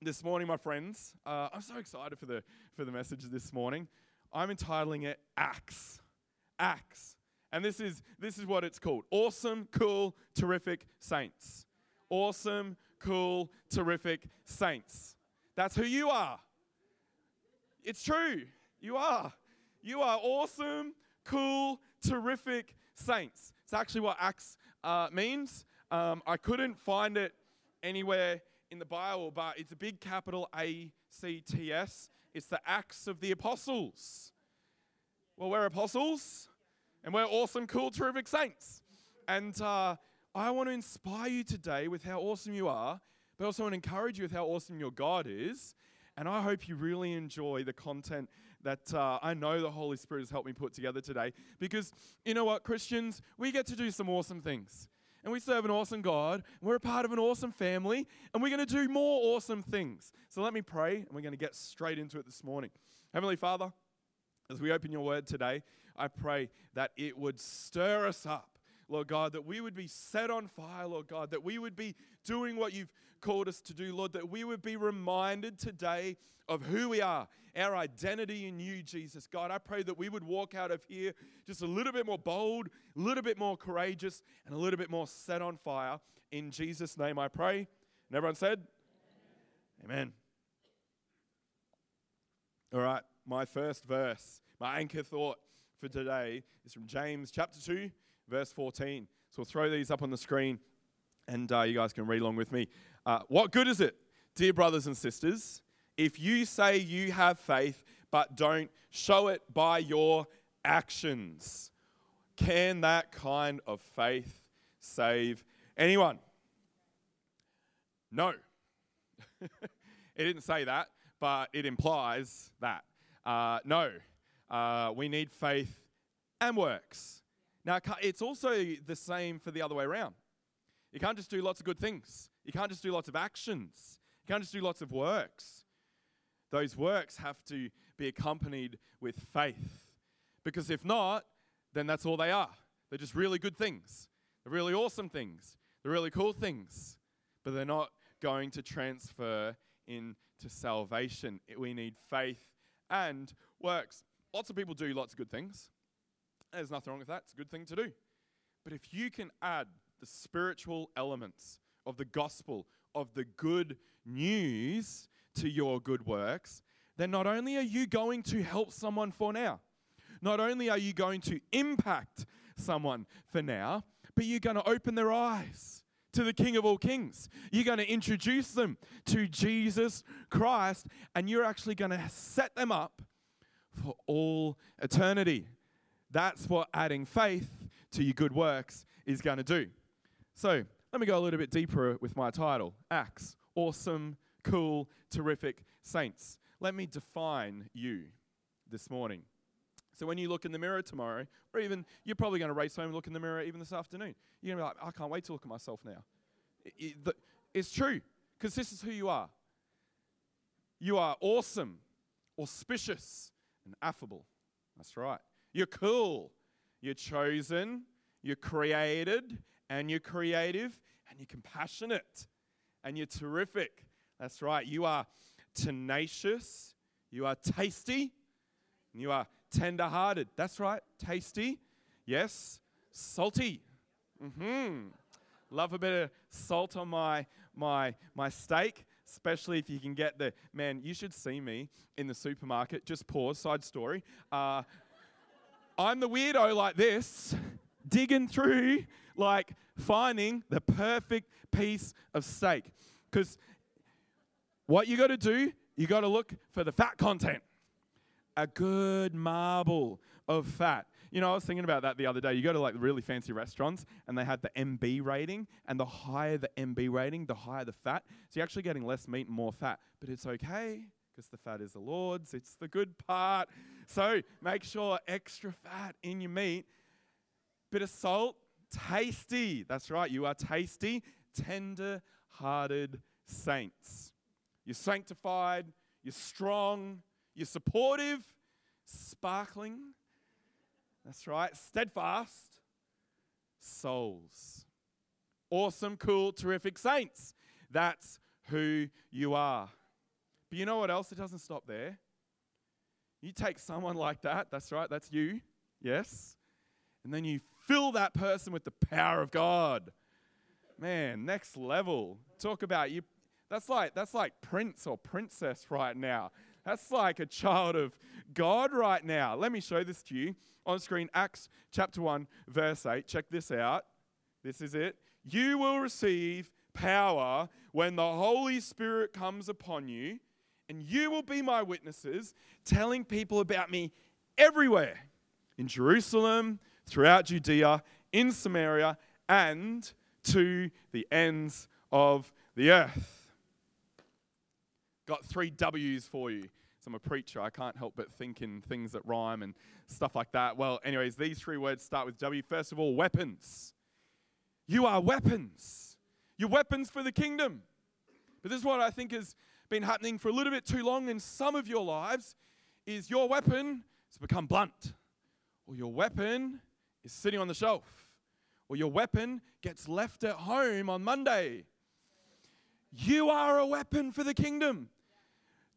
this morning, my friends, uh, I'm so excited for the, for the message this morning. I'm entitling it Acts. Acts. And this is, this is what it's called Awesome, Cool, Terrific Saints. Awesome, cool, terrific saints. That's who you are. It's true. You are. You are awesome, cool, terrific saints. It's actually what Acts uh, means. Um, I couldn't find it anywhere in the Bible, but it's a big capital A C T S. It's the Acts of the Apostles. Well, we're apostles, and we're awesome, cool, terrific saints. And uh, I want to inspire you today with how awesome you are, but also want to encourage you with how awesome your God is. And I hope you really enjoy the content that uh, I know the Holy Spirit has helped me put together today. Because you know what, Christians, we get to do some awesome things. And we serve an awesome God. We're a part of an awesome family. And we're going to do more awesome things. So let me pray, and we're going to get straight into it this morning. Heavenly Father, as we open your word today, I pray that it would stir us up Lord God, that we would be set on fire, Lord God, that we would be doing what you've called us to do, Lord, that we would be reminded today of who we are, our identity in you, Jesus. God, I pray that we would walk out of here just a little bit more bold, a little bit more courageous, and a little bit more set on fire. In Jesus' name I pray. And everyone said, Amen. Amen. All right, my first verse, my anchor thought for today is from James chapter 2, verse 14. So we'll throw these up on the screen and uh, you guys can read along with me. Uh, what good is it, dear brothers and sisters, if you say you have faith but don't show it by your actions? Can that kind of faith save anyone? No. it didn't say that, but it implies that. Uh, no. Uh, we need faith and works. Now, it's also the same for the other way around. You can't just do lots of good things, you can't just do lots of actions, you can't just do lots of works. Those works have to be accompanied with faith. Because if not, then that's all they are. They're just really good things. They're really awesome things. They're really cool things. But they're not going to transfer into salvation. We need faith and works. Lots of people do lots of good things. There's nothing wrong with that. It's a good thing to do. But if you can add the spiritual elements of the gospel, of the good news to your good works, then not only are you going to help someone for now, not only are you going to impact someone for now, but you're going to open their eyes to the King of all Kings. You're going to introduce them to Jesus Christ, and you're actually going to set them up for all eternity. That's what adding faith to your good works is going to do. So let me go a little bit deeper with my title Acts, awesome, cool, terrific saints. Let me define you this morning. So when you look in the mirror tomorrow, or even you're probably going to race home and look in the mirror even this afternoon, you're going to be like, I can't wait to look at myself now. it's true, because this is who you are. You are awesome, auspicious, and affable. That's right. You're cool. You're chosen. You're created. And you're creative. And you're compassionate. And you're terrific. That's right. You are tenacious. You are tasty. And you are tender hearted. That's right. Tasty. Yes. Salty. Mm-hmm. Love a bit of salt on my, my, my steak especially if you can get the man. You should see me in the supermarket. Just pause. Side story. Uh, I'm the weirdo like this, digging through, like finding the perfect piece of steak. Because what you got to do, you got to look for the fat content. A good marble of fat. You know, I was thinking about that the other day. You go to like really fancy restaurants and they have the MB rating, and the higher the MB rating, the higher the fat. So you're actually getting less meat and more fat. But it's okay because the fat is the Lord's. It's the good part. So make sure extra fat in your meat. Bit of salt, tasty. That's right, you are tasty, tender hearted saints. You're sanctified, you're strong, you're supportive, sparkling. That's right, steadfast souls. Awesome, cool, terrific saints. That's who you are. But you know what else? It doesn't stop there. You take someone like that, that's right, that's you, yes, and then you fill that person with the power of God. Man, next level. Talk about you. That's like that's like prince or princess right now. That's like a child of God right now. Let me show this to you on screen. Acts chapter 1, verse 8. Check this out. This is it. You will receive power when the Holy Spirit comes upon you, and you will be my witnesses, telling people about me everywhere in Jerusalem, throughout Judea, in Samaria, and to the ends of the earth. Got three W's for you. So I'm a preacher. I can't help but think in things that rhyme and stuff like that. Well, anyways, these three words start with W. First of all, weapons. You are weapons. You're weapons for the kingdom. But this is what I think has been happening for a little bit too long in some of your lives is your weapon has become blunt. Or your weapon is sitting on the shelf. Or your weapon gets left at home on Monday. You are a weapon for the kingdom.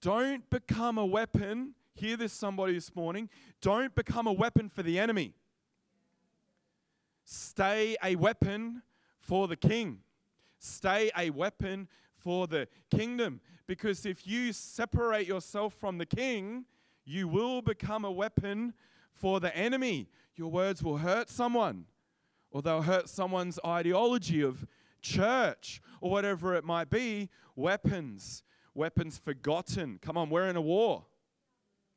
Don't become a weapon. Hear this, somebody, this morning. Don't become a weapon for the enemy. Stay a weapon for the king. Stay a weapon for the kingdom. Because if you separate yourself from the king, you will become a weapon for the enemy. Your words will hurt someone, or they'll hurt someone's ideology of church, or whatever it might be. Weapons weapons forgotten. Come on, we're in a war.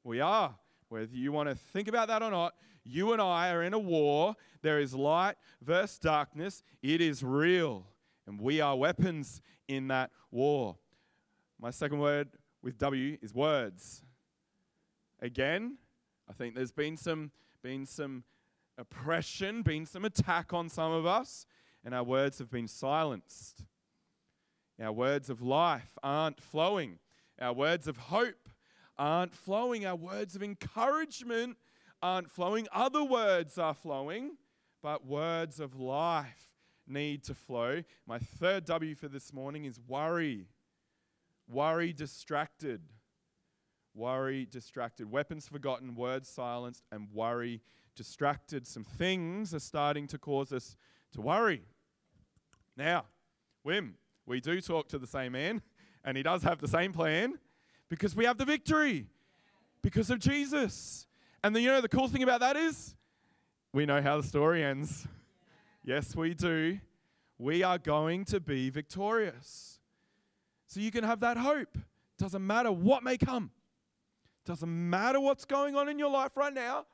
We are. Whether you want to think about that or not, you and I are in a war. There is light versus darkness. It is real. And we are weapons in that war. My second word with W is words. Again, I think there's been some, been some oppression, been some attack on some of us, and our words have been silenced. Our words of life aren't flowing. Our words of hope aren't flowing. Our words of encouragement aren't flowing. Other words are flowing, but words of life need to flow. My third W for this morning is worry. Worry distracted. Worry distracted. Weapons forgotten, words silenced, and worry distracted. Some things are starting to cause us to worry. Now, Wim, we do talk to the same man, and he does have the same plan because we have the victory because of Jesus. And then, you know, the cool thing about that is we know how the story ends. Yes, we do. We are going to be victorious. So you can have that hope. Doesn't matter what may come, doesn't matter what's going on in your life right now.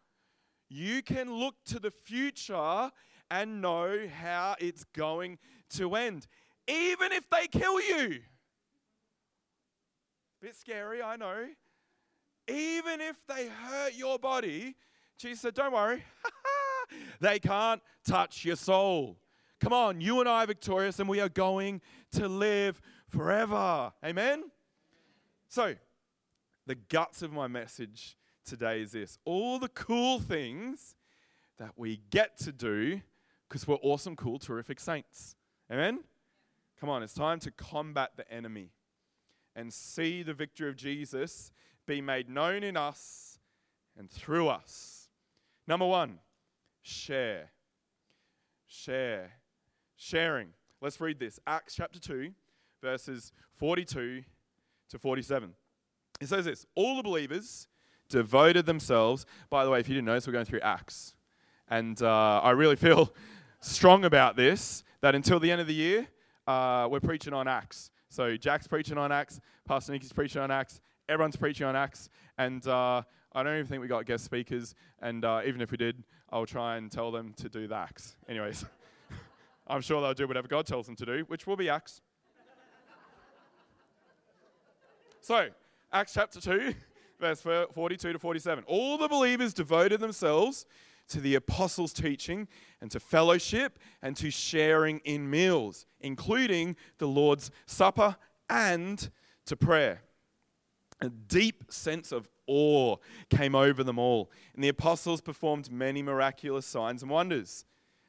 You can look to the future and know how it's going to end even if they kill you. Bit scary, I know. Even if they hurt your body, Jesus said, Don't worry, they can't touch your soul. Come on, you and I are victorious and we are going to live forever. Amen? So, the guts of my message today is this all the cool things that we get to do because we're awesome, cool, terrific saints. Amen? Come on, it's time to combat the enemy and see the victory of Jesus be made known in us and through us. Number one, share. Share. Sharing. Let's read this Acts chapter 2, verses 42 to 47. It says this All the believers devoted themselves. By the way, if you didn't notice, we're going through Acts. And uh, I really feel strong about this that until the end of the year, uh, we're preaching on Acts. So Jack's preaching on Acts, Pastor Nicky's preaching on Acts, everyone's preaching on Acts, and uh, I don't even think we got guest speakers. And uh, even if we did, I'll try and tell them to do the Acts. Anyways, I'm sure they'll do whatever God tells them to do, which will be Acts. so, Acts chapter 2, verse 42 to 47. All the believers devoted themselves to the apostles' teaching and to fellowship and to sharing in meals, including the Lord's Supper and to prayer. A deep sense of awe came over them all, and the apostles performed many miraculous signs and wonders.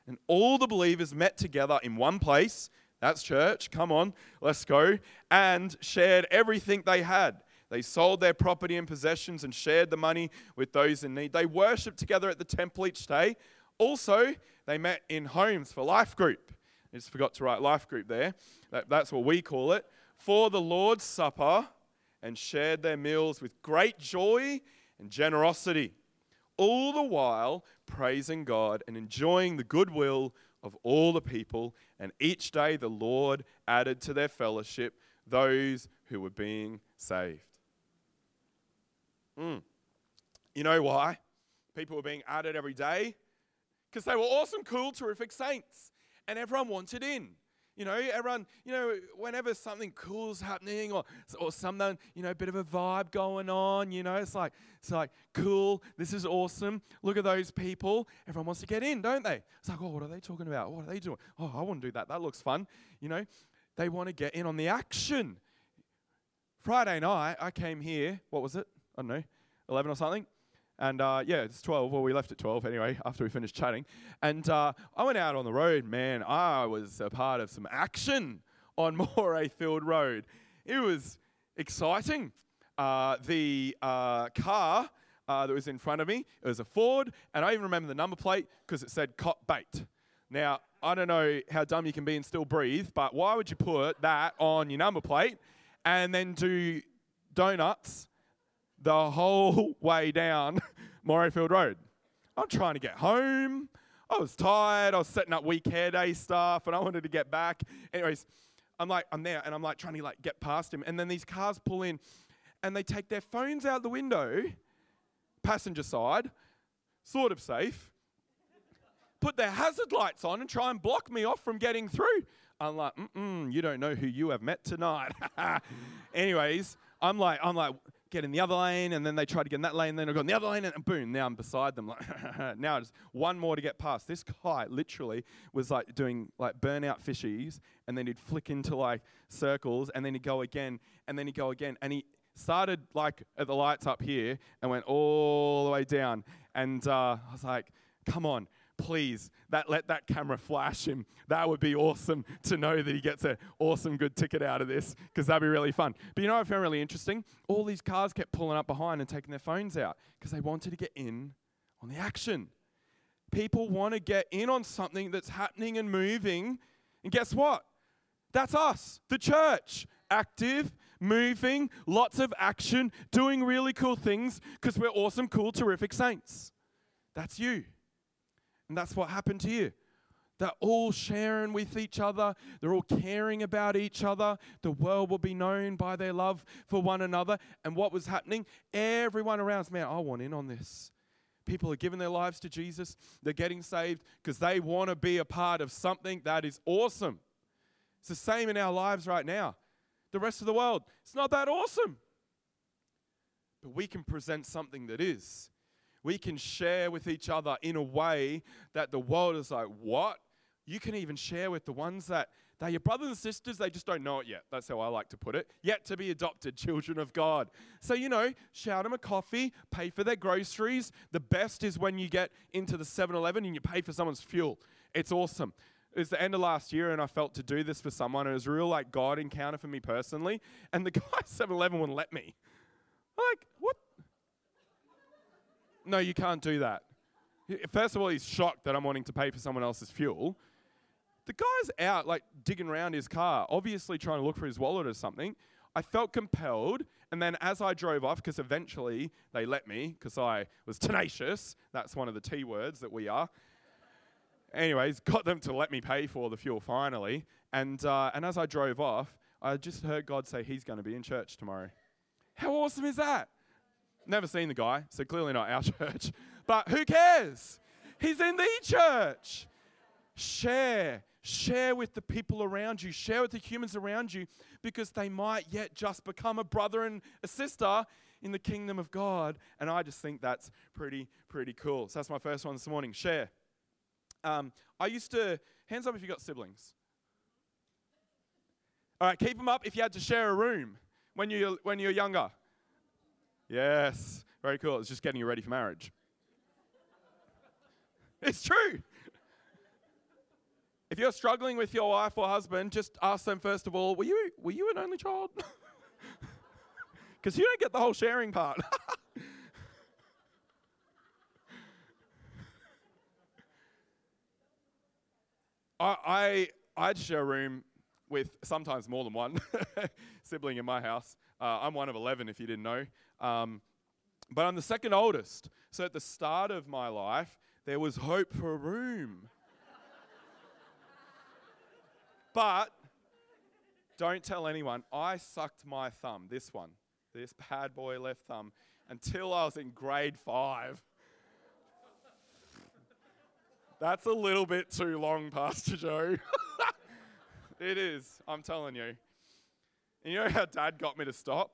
And all the believers met together in one place. That's church. Come on, let's go. And shared everything they had. They sold their property and possessions and shared the money with those in need. They worshiped together at the temple each day. Also, they met in homes for life group. I just forgot to write life group there. That, that's what we call it. For the Lord's Supper and shared their meals with great joy and generosity, all the while praising God and enjoying the goodwill of all the people. And each day the Lord added to their fellowship those who were being saved. Mm. You know why? People were being added every day? Because they were awesome, cool, terrific saints. And everyone wanted in. You know, everyone, you know, whenever something cool's happening or, or something, you know, a bit of a vibe going on, you know, it's like, it's like, cool, this is awesome. Look at those people. Everyone wants to get in, don't they? It's like, oh, what are they talking about? What are they doing? Oh, I want to do that. That looks fun. You know, they want to get in on the action. Friday night, I came here, what was it? I don't know, 11 or something. And uh, yeah, it's 12. Well, we left at 12 anyway after we finished chatting. And uh, I went out on the road, man. I was a part of some action on Morayfield Road. It was exciting. Uh, the uh, car uh, that was in front of me, it was a Ford, and I even remember the number plate because it said cop bait. Now, I don't know how dumb you can be and still breathe, but why would you put that on your number plate and then do donuts the whole way down Morayfield Road. I'm trying to get home. I was tired. I was setting up week hair day stuff, and I wanted to get back. Anyways, I'm like, I'm there, and I'm like trying to like get past him, and then these cars pull in, and they take their phones out the window, passenger side, sort of safe, put their hazard lights on, and try and block me off from getting through. I'm like, mm you don't know who you have met tonight. Anyways, I'm like, I'm like, get in the other lane, and then they try to get in that lane, then I go in the other lane, and boom, now I'm beside them. Like, now just one more to get past. This guy literally was like doing like burnout fishies, and then he'd flick into like circles, and then he'd go again, and then he'd go again, and he started like at the lights up here and went all the way down, and uh, I was like, come on please, that let that camera flash him. That would be awesome to know that he gets an awesome good ticket out of this because that'd be really fun. But you know what I found really interesting? All these cars kept pulling up behind and taking their phones out because they wanted to get in on the action. People want to get in on something that's happening and moving. And guess what? That's us, the church. Active, moving, lots of action, doing really cool things because we're awesome, cool, terrific saints. That's you. And that's what happened to you. They're all sharing with each other. They're all caring about each other. The world will be known by their love for one another. And what was happening? Everyone around man, I want in on this. People are giving their lives to Jesus. They're getting saved because they want to be a part of something that is awesome. It's the same in our lives right now. The rest of the world, it's not that awesome. But we can present something that is we can share with each other in a way that the world is like, what? You can even share with the ones that they're your brothers and sisters, they just don't know it yet. That's how I like to put it. Yet to be adopted children of God. So, you know, shout them a coffee, pay for their groceries. The best is when you get into the 7 Eleven and you pay for someone's fuel. It's awesome. It was the end of last year, and I felt to do this for someone. It was a real like God encounter for me personally. And the guy at 7 Eleven wouldn't let me. like, what no, you can't do that. First of all, he's shocked that I'm wanting to pay for someone else's fuel. The guy's out, like, digging around his car, obviously trying to look for his wallet or something. I felt compelled, and then as I drove off, because eventually they let me, because I was tenacious, that's one of the T words that we are. Anyways, got them to let me pay for the fuel finally. And, uh, and as I drove off, I just heard God say, He's going to be in church tomorrow. How awesome is that? Never seen the guy, so clearly not our church. But who cares? He's in the church. Share. Share with the people around you. Share with the humans around you because they might yet just become a brother and a sister in the kingdom of God. And I just think that's pretty, pretty cool. So that's my first one this morning. Share. Um, I used to, hands up if you got siblings. All right, keep them up if you had to share a room when you when you're younger. Yes, very cool. It's just getting you ready for marriage. it's true. If you're struggling with your wife or husband, just ask them first of all, were you, were you an only child? because you don't get the whole sharing part. I, I I'd share a room with sometimes more than one sibling in my house. Uh, I'm one of 11, if you didn't know. Um, but I'm the second oldest. So at the start of my life, there was hope for a room. but don't tell anyone, I sucked my thumb, this one, this bad boy left thumb, until I was in grade five. That's a little bit too long, Pastor Joe. it is, I'm telling you. And you know how dad got me to stop?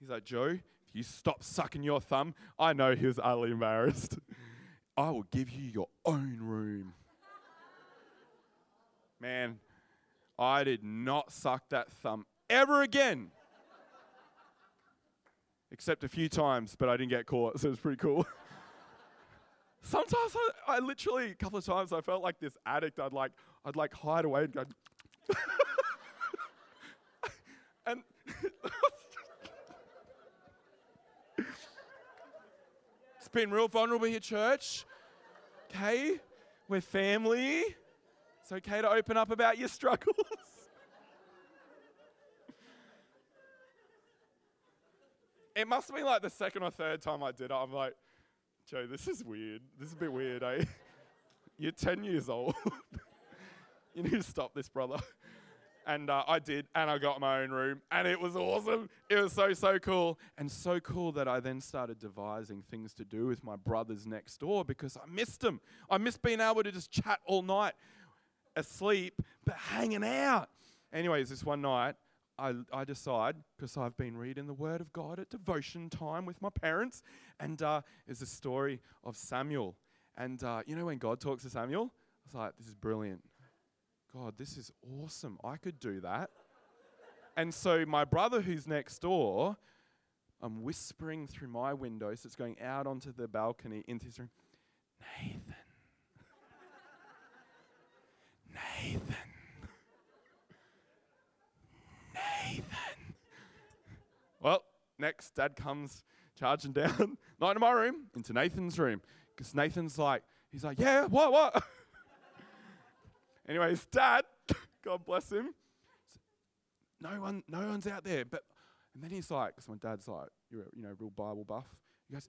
He's like, Joe, if you stop sucking your thumb, I know he was utterly embarrassed. I will give you your own room. Man, I did not suck that thumb ever again. Except a few times, but I didn't get caught, so it was pretty cool. Sometimes I, I literally, a couple of times, I felt like this addict. I'd like, I'd like hide away and go. And it's been real vulnerable here, church. Okay, we're family. It's okay to open up about your struggles. it must have been like the second or third time I did it. I'm like, Joe, this is weird. This is a bit weird, eh? You're 10 years old. you need to stop this, brother. And uh, I did, and I got my own room, and it was awesome. It was so, so cool. And so cool that I then started devising things to do with my brothers next door because I missed them. I missed being able to just chat all night, asleep, but hanging out. Anyways, this one night, I, I decide, because I've been reading the Word of God at devotion time with my parents, and uh, it's a story of Samuel. And uh, you know when God talks to Samuel? I was like, this is brilliant. God, this is awesome. I could do that. and so my brother, who's next door, I'm whispering through my window, so it's going out onto the balcony into his room. Nathan. Nathan. Nathan. Well, next, dad comes charging down, not in my room, into Nathan's room. Because Nathan's like, he's like, yeah, what, what? Anyways, dad, God bless him. No one, no one's out there. But and then he's like, because my dad's like, you're a, you know, real Bible buff. He goes,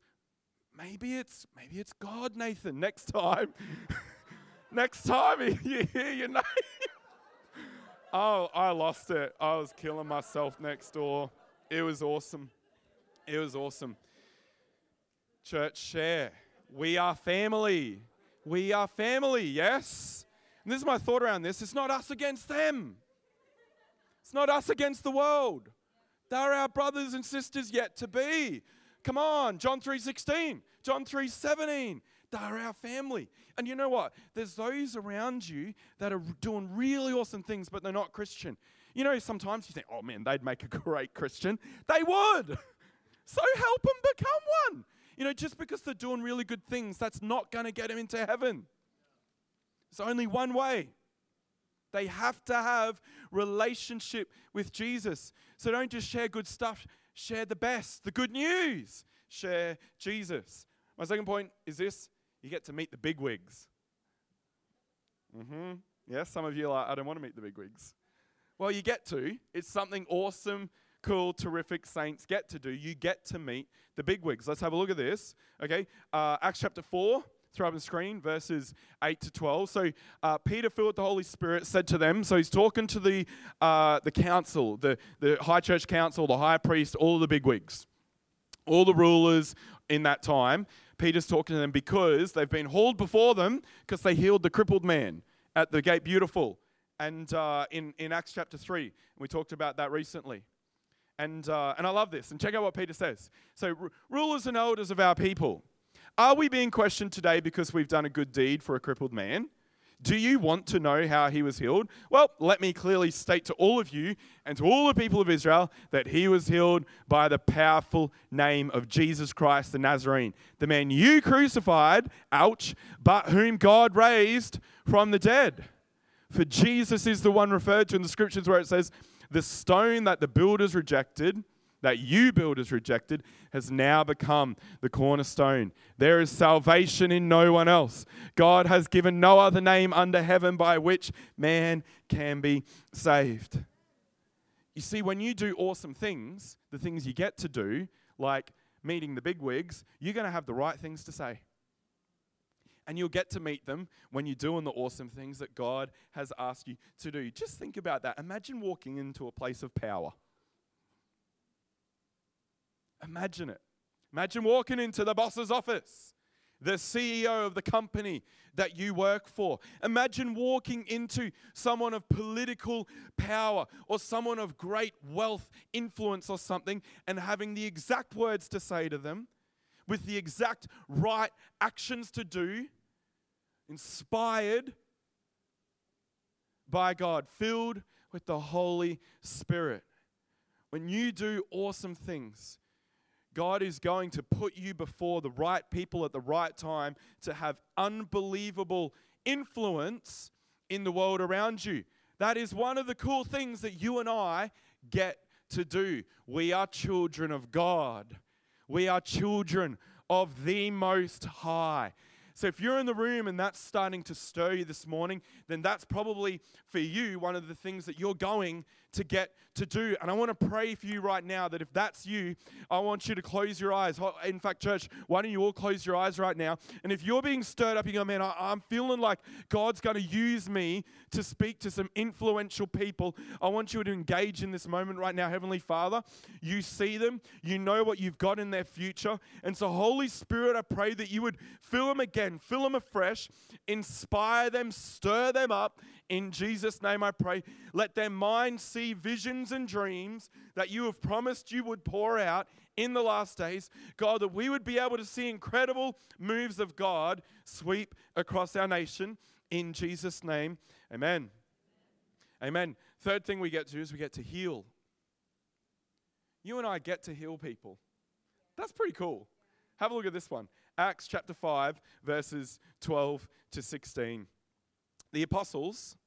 maybe it's maybe it's God, Nathan. Next time, next time you hear your name. Oh, I lost it. I was killing myself next door. It was awesome. It was awesome. Church, share. We are family. We are family, yes? And this is my thought around this. It's not us against them. It's not us against the world. They're our brothers and sisters yet to be. Come on, John 3:16, John 3:17. They're our family. And you know what? There's those around you that are doing really awesome things, but they're not Christian. You know, sometimes you think, oh man, they'd make a great Christian. They would. So help them become one. You know, just because they're doing really good things, that's not going to get them into heaven. It's only one way. They have to have relationship with Jesus. So don't just share good stuff, share the best, the good news. Share Jesus. My second point is this you get to meet the big wigs. Mm-hmm. Yes, some of you are like, I don't want to meet the big wigs. Well, you get to. It's something awesome, cool, terrific saints get to do. You get to meet the big wigs. Let's have a look at this. Okay, uh, Acts chapter 4, throw up the screen, verses 8 to 12. So uh, Peter, filled with the Holy Spirit, said to them, so he's talking to the, uh, the council, the, the high church council, the high priest, all the big wigs, all the rulers in that time. Peter's talking to them because they've been hauled before them because they healed the crippled man at the gate beautiful. And uh, in, in Acts chapter 3, we talked about that recently. And, uh, and I love this. And check out what Peter says. So, r- rulers and elders of our people, are we being questioned today because we've done a good deed for a crippled man? Do you want to know how he was healed? Well, let me clearly state to all of you and to all the people of Israel that he was healed by the powerful name of Jesus Christ the Nazarene, the man you crucified, ouch, but whom God raised from the dead. For Jesus is the one referred to in the scriptures where it says, the stone that the builders rejected, that you builders rejected has now become the cornerstone. There is salvation in no one else. God has given no other name under heaven by which man can be saved. You see, when you do awesome things, the things you get to do, like meeting the bigwigs, you're going to have the right things to say. And you'll get to meet them when you're doing the awesome things that God has asked you to do. Just think about that. Imagine walking into a place of power. Imagine it. Imagine walking into the boss's office, the CEO of the company that you work for. Imagine walking into someone of political power or someone of great wealth, influence, or something, and having the exact words to say to them with the exact right actions to do, inspired by God, filled with the Holy Spirit. When you do awesome things, God is going to put you before the right people at the right time to have unbelievable influence in the world around you. That is one of the cool things that you and I get to do. We are children of God, we are children of the Most High. So if you're in the room and that's starting to stir you this morning, then that's probably for you one of the things that you're going to get to do. And I want to pray for you right now that if that's you, I want you to close your eyes. In fact, church, why don't you all close your eyes right now? And if you're being stirred up, you go, man, I, am feeling like God's going to use me to speak to some influential people. I want you to engage in this moment right now, Heavenly Father. You see them, you know what you've got in their future. And so, Holy Spirit, I pray that you would fill them again, fill them afresh, inspire them, stir them up in Jesus' name, I pray. Let their minds see visions and dreams that you have promised you would pour out in the last days. God, that we would be able to see incredible moves of God sweep across our nation. In Jesus' name, amen. Amen. Third thing we get to do is we get to heal. You and I get to heal people. That's pretty cool. Have a look at this one Acts chapter 5, verses 12 to 16. The apostles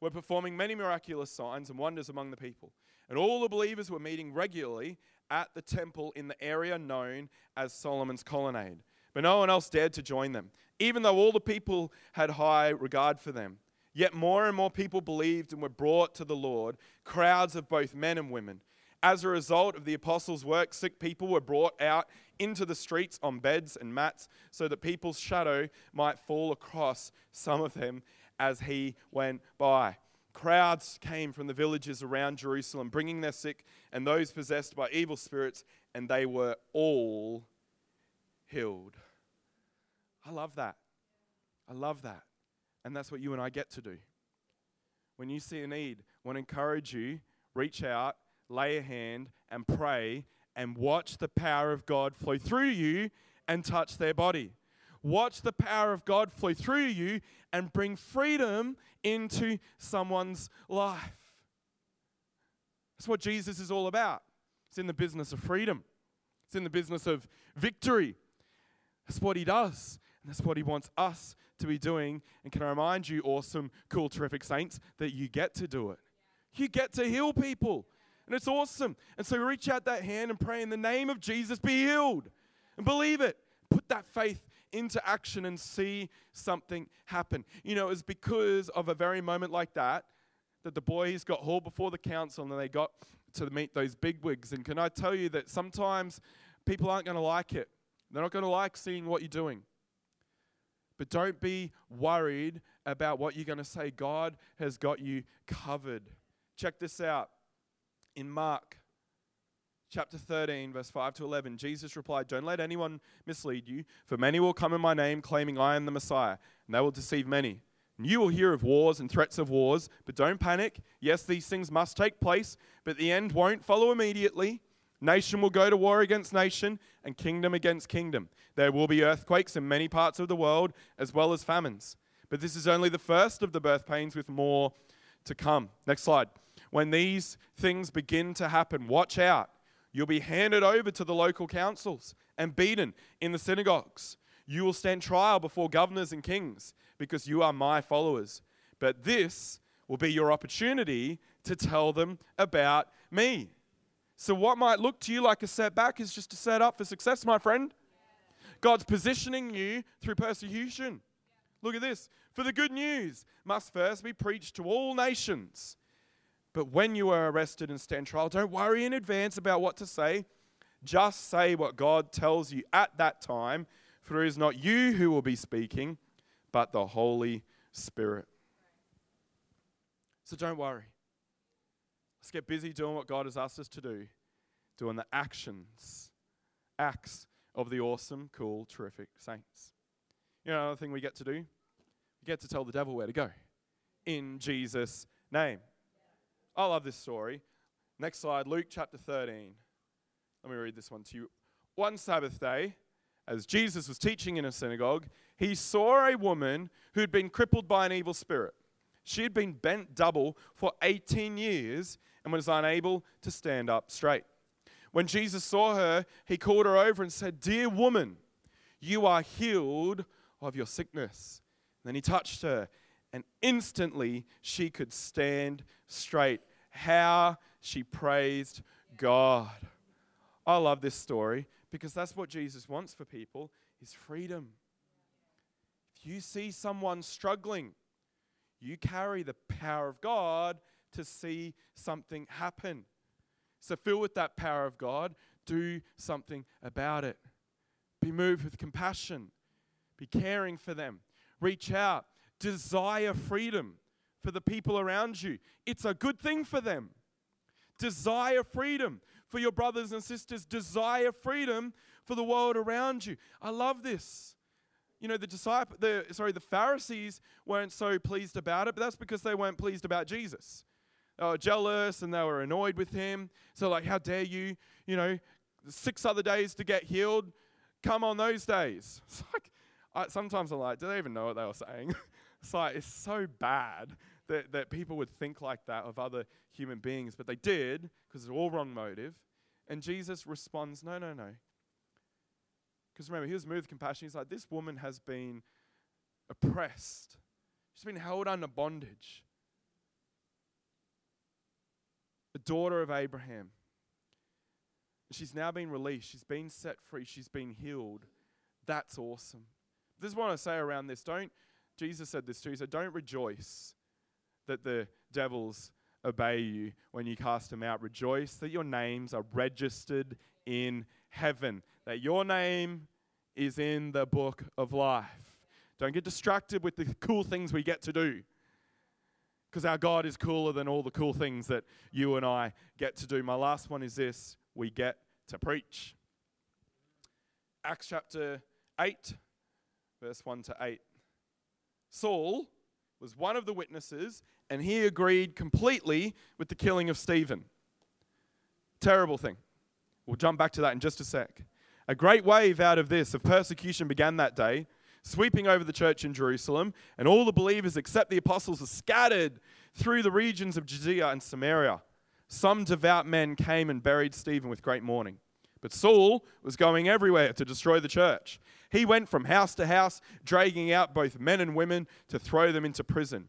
were performing many miraculous signs and wonders among the people. And all the believers were meeting regularly at the temple in the area known as Solomon's Colonnade. But no one else dared to join them, even though all the people had high regard for them. Yet more and more people believed and were brought to the Lord, crowds of both men and women. As a result of the apostles' work, sick people were brought out into the streets on beds and mats so that people's shadow might fall across some of them as he went by. Crowds came from the villages around Jerusalem, bringing their sick and those possessed by evil spirits, and they were all healed. I love that. I love that. And that's what you and I get to do. When you see a need, I want to encourage you, reach out, lay a hand, and pray, and watch the power of God flow through you and touch their body. Watch the power of God flow through you and bring freedom into someone's life. That's what Jesus is all about. It's in the business of freedom, it's in the business of victory. That's what he does. And that's what he wants us to be doing. And can I remind you, awesome, cool, terrific saints, that you get to do it. You get to heal people. And it's awesome. And so reach out that hand and pray in the name of Jesus, be healed. And believe it. Put that faith into action and see something happen. You know, it's because of a very moment like that that the boys got hauled before the council and they got to meet those big wigs. And can I tell you that sometimes people aren't going to like it? They're not going to like seeing what you're doing. But don't be worried about what you're going to say. God has got you covered. Check this out. In Mark chapter 13, verse 5 to 11, Jesus replied, Don't let anyone mislead you, for many will come in my name, claiming I am the Messiah, and they will deceive many. And you will hear of wars and threats of wars, but don't panic. Yes, these things must take place, but the end won't follow immediately. Nation will go to war against nation, and kingdom against kingdom. There will be earthquakes in many parts of the world, as well as famines. But this is only the first of the birth pains, with more to come. Next slide. When these things begin to happen, watch out You'll be handed over to the local councils and beaten in the synagogues. You will stand trial before governors and kings because you are my followers. But this will be your opportunity to tell them about me. So, what might look to you like a setback is just a set up for success, my friend. God's positioning you through persecution. Look at this. For the good news must first be preached to all nations. But when you are arrested and stand trial, don't worry in advance about what to say. Just say what God tells you at that time, for it is not you who will be speaking, but the Holy Spirit. So don't worry. Let's get busy doing what God has asked us to do, doing the actions, acts of the awesome, cool, terrific saints. You know, another thing we get to do? We get to tell the devil where to go in Jesus' name. I love this story. Next slide, Luke chapter 13. Let me read this one to you. One Sabbath day, as Jesus was teaching in a synagogue, he saw a woman who'd been crippled by an evil spirit. She had been bent double for 18 years and was unable to stand up straight. When Jesus saw her, he called her over and said, Dear woman, you are healed of your sickness. And then he touched her, and instantly she could stand straight. How she praised God. I love this story because that's what Jesus wants for people is freedom. If you see someone struggling, you carry the power of God to see something happen. So, fill with that power of God, do something about it. Be moved with compassion, be caring for them, reach out, desire freedom for the people around you. It's a good thing for them. Desire freedom for your brothers and sisters, desire freedom for the world around you. I love this. You know, the disciple, the sorry, the Pharisees weren't so pleased about it, but that's because they weren't pleased about Jesus. They were jealous and they were annoyed with him. So, like, how dare you, you know, six other days to get healed? Come on those days. It's like, I, sometimes I'm like, do they even know what they were saying? it's like, it's so bad that, that people would think like that of other human beings, but they did because it's all wrong motive. And Jesus responds, no, no, no. Because remember, he was moved with compassion. He's like, this woman has been oppressed, she's been held under bondage. The daughter of Abraham. She's now been released. She's been set free. She's been healed. That's awesome. This is what I say around this. Don't, Jesus said this too. He said, Don't rejoice that the devils obey you when you cast them out. Rejoice that your names are registered in heaven, that your name is in the book of life. Don't get distracted with the cool things we get to do. Because our God is cooler than all the cool things that you and I get to do. My last one is this we get to preach. Acts chapter 8, verse 1 to 8. Saul was one of the witnesses, and he agreed completely with the killing of Stephen. Terrible thing. We'll jump back to that in just a sec. A great wave out of this, of persecution, began that day, sweeping over the church in Jerusalem, and all the believers except the apostles were scattered through the regions of Judea and Samaria. Some devout men came and buried Stephen with great mourning. But Saul was going everywhere to destroy the church. He went from house to house, dragging out both men and women to throw them into prison.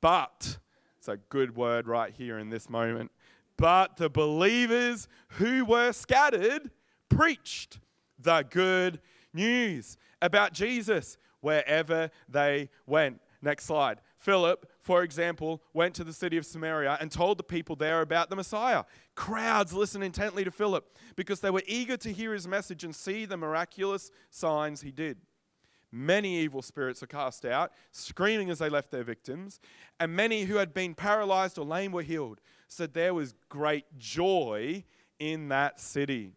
But, it's a good word right here in this moment, but the believers who were scattered preached the good news about Jesus wherever they went. Next slide. Philip, for example, went to the city of Samaria and told the people there about the Messiah. Crowds listened intently to Philip because they were eager to hear his message and see the miraculous signs he did. Many evil spirits were cast out, screaming as they left their victims, and many who had been paralyzed or lame were healed. So there was great joy in that city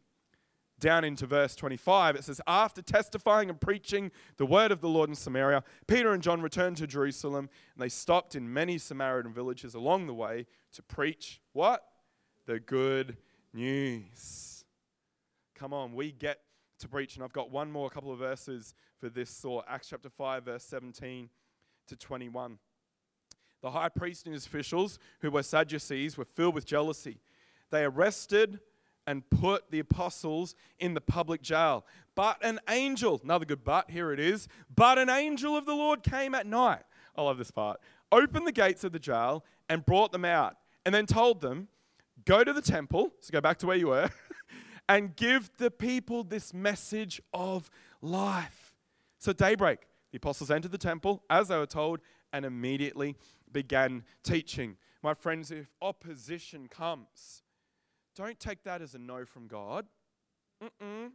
down into verse 25, it says, After testifying and preaching the word of the Lord in Samaria, Peter and John returned to Jerusalem, and they stopped in many Samaritan villages along the way to preach what? The good news. Come on, we get to preach. And I've got one more couple of verses for this thought Acts chapter 5, verse 17 to 21. The high priest and his officials, who were Sadducees, were filled with jealousy. They arrested and put the apostles in the public jail. But an angel, another good but, here it is. But an angel of the Lord came at night. I love this part. Opened the gates of the jail and brought them out, and then told them, go to the temple, so go back to where you were, and give the people this message of life. So, daybreak, the apostles entered the temple as they were told and immediately began teaching. My friends, if opposition comes, don't take that as a no from God. Mm-mm.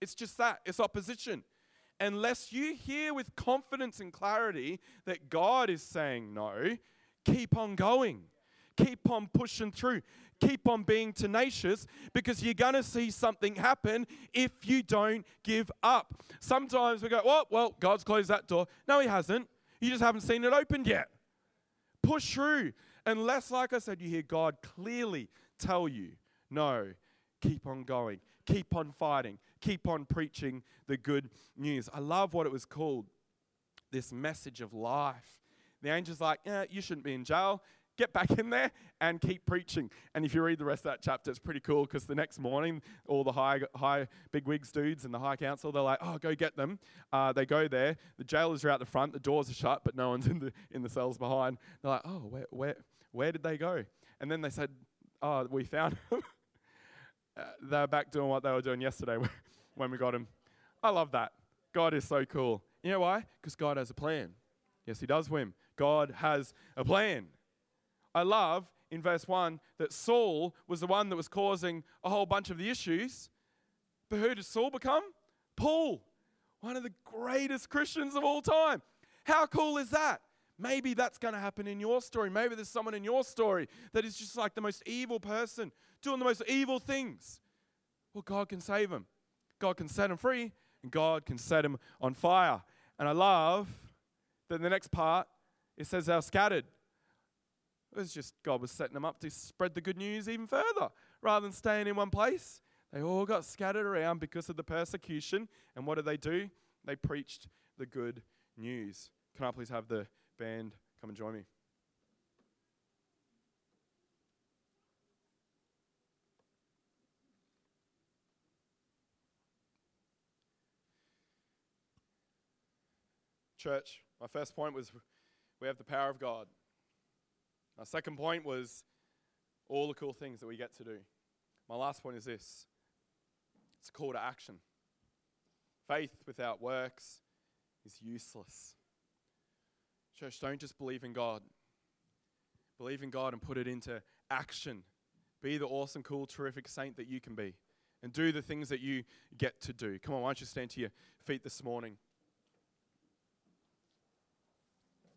It's just that, it's opposition. Unless you hear with confidence and clarity that God is saying no, keep on going. Keep on pushing through. Keep on being tenacious because you're going to see something happen if you don't give up. Sometimes we go, well, well, God's closed that door. No, He hasn't. You just haven't seen it opened yet. Push through. Unless, like I said, you hear God clearly tell you, no, keep on going, keep on fighting, keep on preaching the good news. I love what it was called this message of life. The angel's like, yeah, you shouldn't be in jail. Get back in there and keep preaching. And if you read the rest of that chapter, it's pretty cool because the next morning, all the high, high big wigs dudes and the high council, they're like, oh, go get them. Uh, they go there. The jailers are out the front. The doors are shut, but no one's in the, in the cells behind. They're like, oh, where, where, where did they go? And then they said, oh, we found them. uh, they're back doing what they were doing yesterday when we got them. I love that. God is so cool. You know why? Because God has a plan. Yes, He does, Wim. God has a plan. I love in verse 1 that Saul was the one that was causing a whole bunch of the issues. But who did Saul become? Paul, one of the greatest Christians of all time. How cool is that? Maybe that's going to happen in your story. Maybe there's someone in your story that is just like the most evil person, doing the most evil things. Well, God can save him. God can set him free, and God can set him on fire. And I love that the next part, it says they're scattered. It was just God was setting them up to spread the good news even further rather than staying in one place. They all got scattered around because of the persecution. And what did they do? They preached the good news. Can I please have the band come and join me? Church, my first point was we have the power of God. My second point was all the cool things that we get to do. My last point is this it's a call to action. Faith without works is useless. Church, don't just believe in God. Believe in God and put it into action. Be the awesome, cool, terrific saint that you can be. And do the things that you get to do. Come on, why don't you stand to your feet this morning?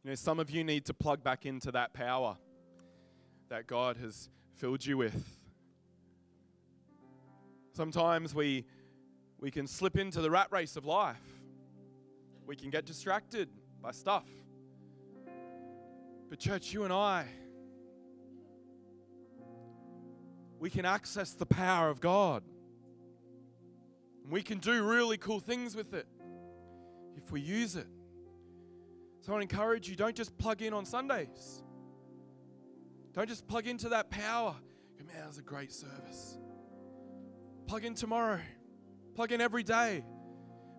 You know, some of you need to plug back into that power that God has filled you with. Sometimes we, we can slip into the rat race of life. We can get distracted by stuff. But, church, you and I, we can access the power of God. And we can do really cool things with it if we use it. So I encourage you don't just plug in on Sundays. Don't just plug into that power. Man, that was a great service. Plug in tomorrow. Plug in every day.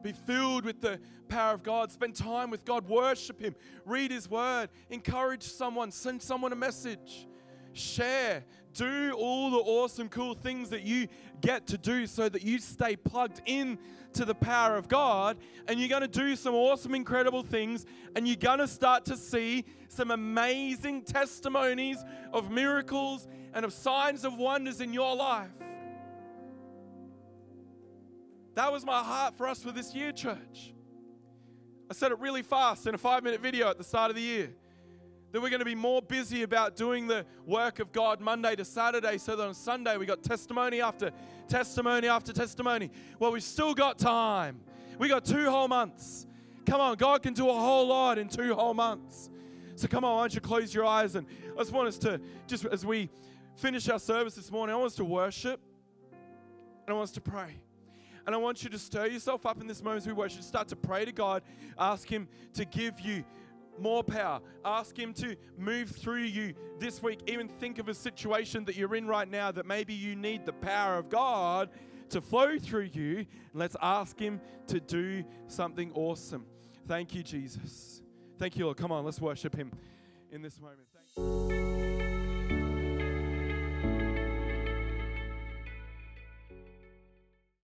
Be filled with the power of God. Spend time with God. Worship Him. Read His Word. Encourage someone. Send someone a message. Share. Do all the awesome, cool things that you get to do so that you stay plugged in to the power of God and you're going to do some awesome, incredible things and you're going to start to see some amazing testimonies of miracles and of signs of wonders in your life. That was my heart for us for this year, church. I said it really fast in a five minute video at the start of the year that we're going to be more busy about doing the work of God Monday to Saturday so that on Sunday we got testimony after testimony after testimony. Well, we've still got time. We got two whole months. Come on, God can do a whole lot in two whole months. So come on, why don't you close your eyes and I just want us to, just as we finish our service this morning, I want us to worship and I want us to pray. And I want you to stir yourself up in this moment as we worship. Start to pray to God. Ask Him to give you more power. Ask Him to move through you this week. Even think of a situation that you're in right now that maybe you need the power of God to flow through you. And let's ask Him to do something awesome. Thank you, Jesus. Thank you, Lord. Come on, let's worship Him in this moment.